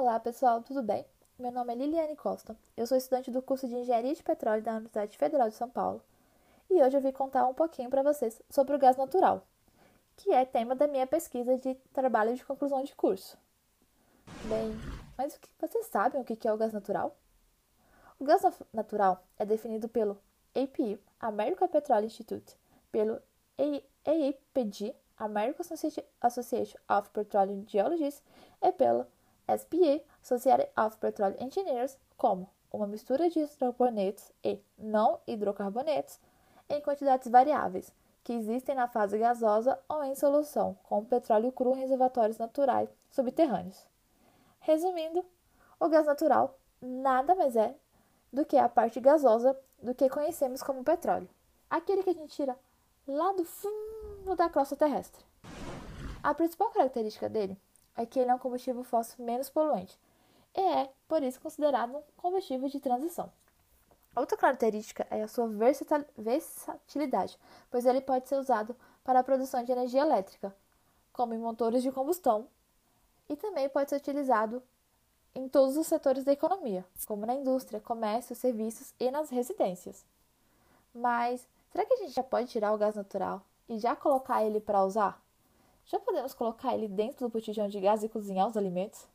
Olá pessoal, tudo bem? Meu nome é Liliane Costa, eu sou estudante do curso de Engenharia de Petróleo da Universidade Federal de São Paulo e hoje eu vim contar um pouquinho para vocês sobre o gás natural, que é tema da minha pesquisa de trabalho de conclusão de curso. Bem, mas o que vocês sabem o que é o gás natural? O gás natural é definido pelo API, American Petroleum Institute, pelo AAPG, American Association of Petroleum Geologists, e pelo SPA, Society of Petroleum Engineers, como uma mistura de hidrocarbonetos e não hidrocarbonetos em quantidades variáveis, que existem na fase gasosa ou em solução, com petróleo cru em reservatórios naturais subterrâneos. Resumindo, o gás natural nada mais é do que a parte gasosa do que conhecemos como petróleo, aquele que a gente tira lá do fundo da crosta terrestre. A principal característica dele é que ele é um combustível fóssil menos poluente e é, por isso, considerado um combustível de transição. Outra característica é a sua versatilidade, pois ele pode ser usado para a produção de energia elétrica, como em motores de combustão, e também pode ser utilizado em todos os setores da economia, como na indústria, comércio, serviços e nas residências. Mas será que a gente já pode tirar o gás natural e já colocar ele para usar? Já podemos colocar ele dentro do botijão de gás e cozinhar os alimentos?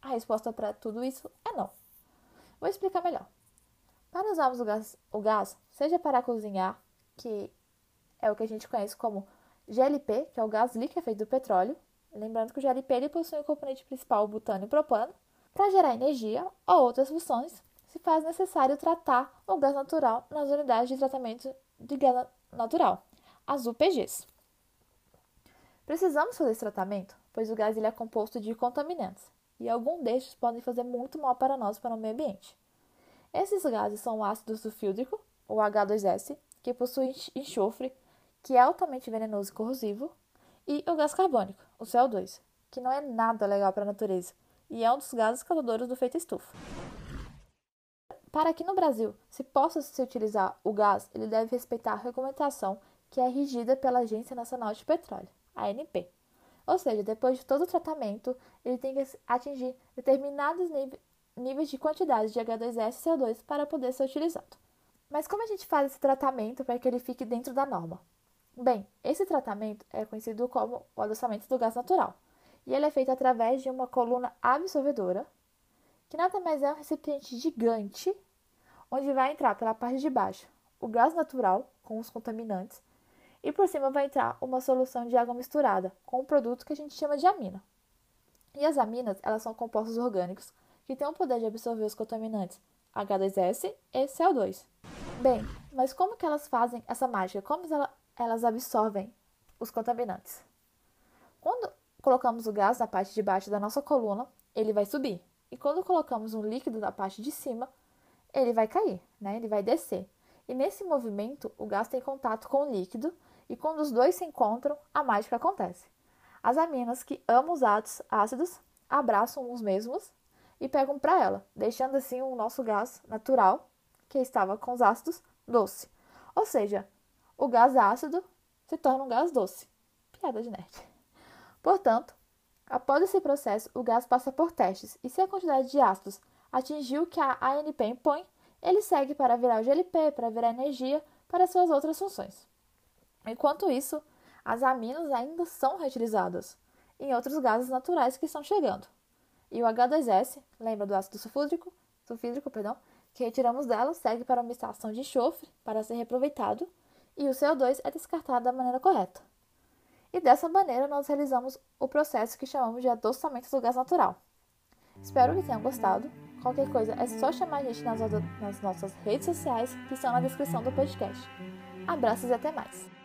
A resposta para tudo isso é não. Vou explicar melhor. Para usarmos o gás, o gás, seja para cozinhar, que é o que a gente conhece como GLP, que é o gás líquido feito do petróleo, lembrando que o GLP ele possui o componente principal, o butano e propano, para gerar energia ou outras funções, se faz necessário tratar o gás natural nas unidades de tratamento de gás natural, as UPGs. Precisamos fazer esse tratamento, pois o gás ele é composto de contaminantes, e alguns destes podem fazer muito mal para nós para o meio ambiente. Esses gases são o ácido sulfídrico, o H2S, que possui enxofre, que é altamente venenoso e corrosivo, e o gás carbônico, o CO2, que não é nada legal para a natureza e é um dos gases causadores do efeito estufa. Para que no Brasil se possa se utilizar o gás, ele deve respeitar a regulamentação que é regida pela Agência Nacional de Petróleo. ANP. Ou seja, depois de todo o tratamento, ele tem que atingir determinados níveis de quantidade de H2S e CO2 para poder ser utilizado. Mas como a gente faz esse tratamento para que ele fique dentro da norma? Bem, esse tratamento é conhecido como o adoçamento do gás natural, e ele é feito através de uma coluna absorvedora, que nada mais é um recipiente gigante, onde vai entrar pela parte de baixo o gás natural com os contaminantes e por cima vai entrar uma solução de água misturada com um produto que a gente chama de amina. E as aminas, elas são compostos orgânicos que têm o poder de absorver os contaminantes H2S e CO2. Bem, mas como que elas fazem essa mágica? Como elas absorvem os contaminantes? Quando colocamos o gás na parte de baixo da nossa coluna, ele vai subir. E quando colocamos um líquido na parte de cima, ele vai cair, né? Ele vai descer. E nesse movimento, o gás tem contato com o líquido e quando os dois se encontram, a mágica acontece. As aminas que amam os ácidos, abraçam os mesmos e pegam para ela, deixando assim o nosso gás natural, que estava com os ácidos, doce. Ou seja, o gás ácido se torna um gás doce. Piada de nerd. Portanto, após esse processo, o gás passa por testes e se a quantidade de ácidos atingir o que a ANP impõe, ele segue para virar o GLP, para virar energia, para suas outras funções. Enquanto isso, as aminas ainda são reutilizadas em outros gases naturais que estão chegando. E o H2S, lembra do ácido sulfúrico, sulfídrico, perdão, que retiramos dela, segue para uma estação de enxofre para ser reaproveitado, e o CO2 é descartado da maneira correta. E dessa maneira nós realizamos o processo que chamamos de adoçamento do gás natural. Espero que tenham gostado. Qualquer coisa é só chamar a gente nas, nas nossas redes sociais que estão na descrição do podcast. Abraços e até mais!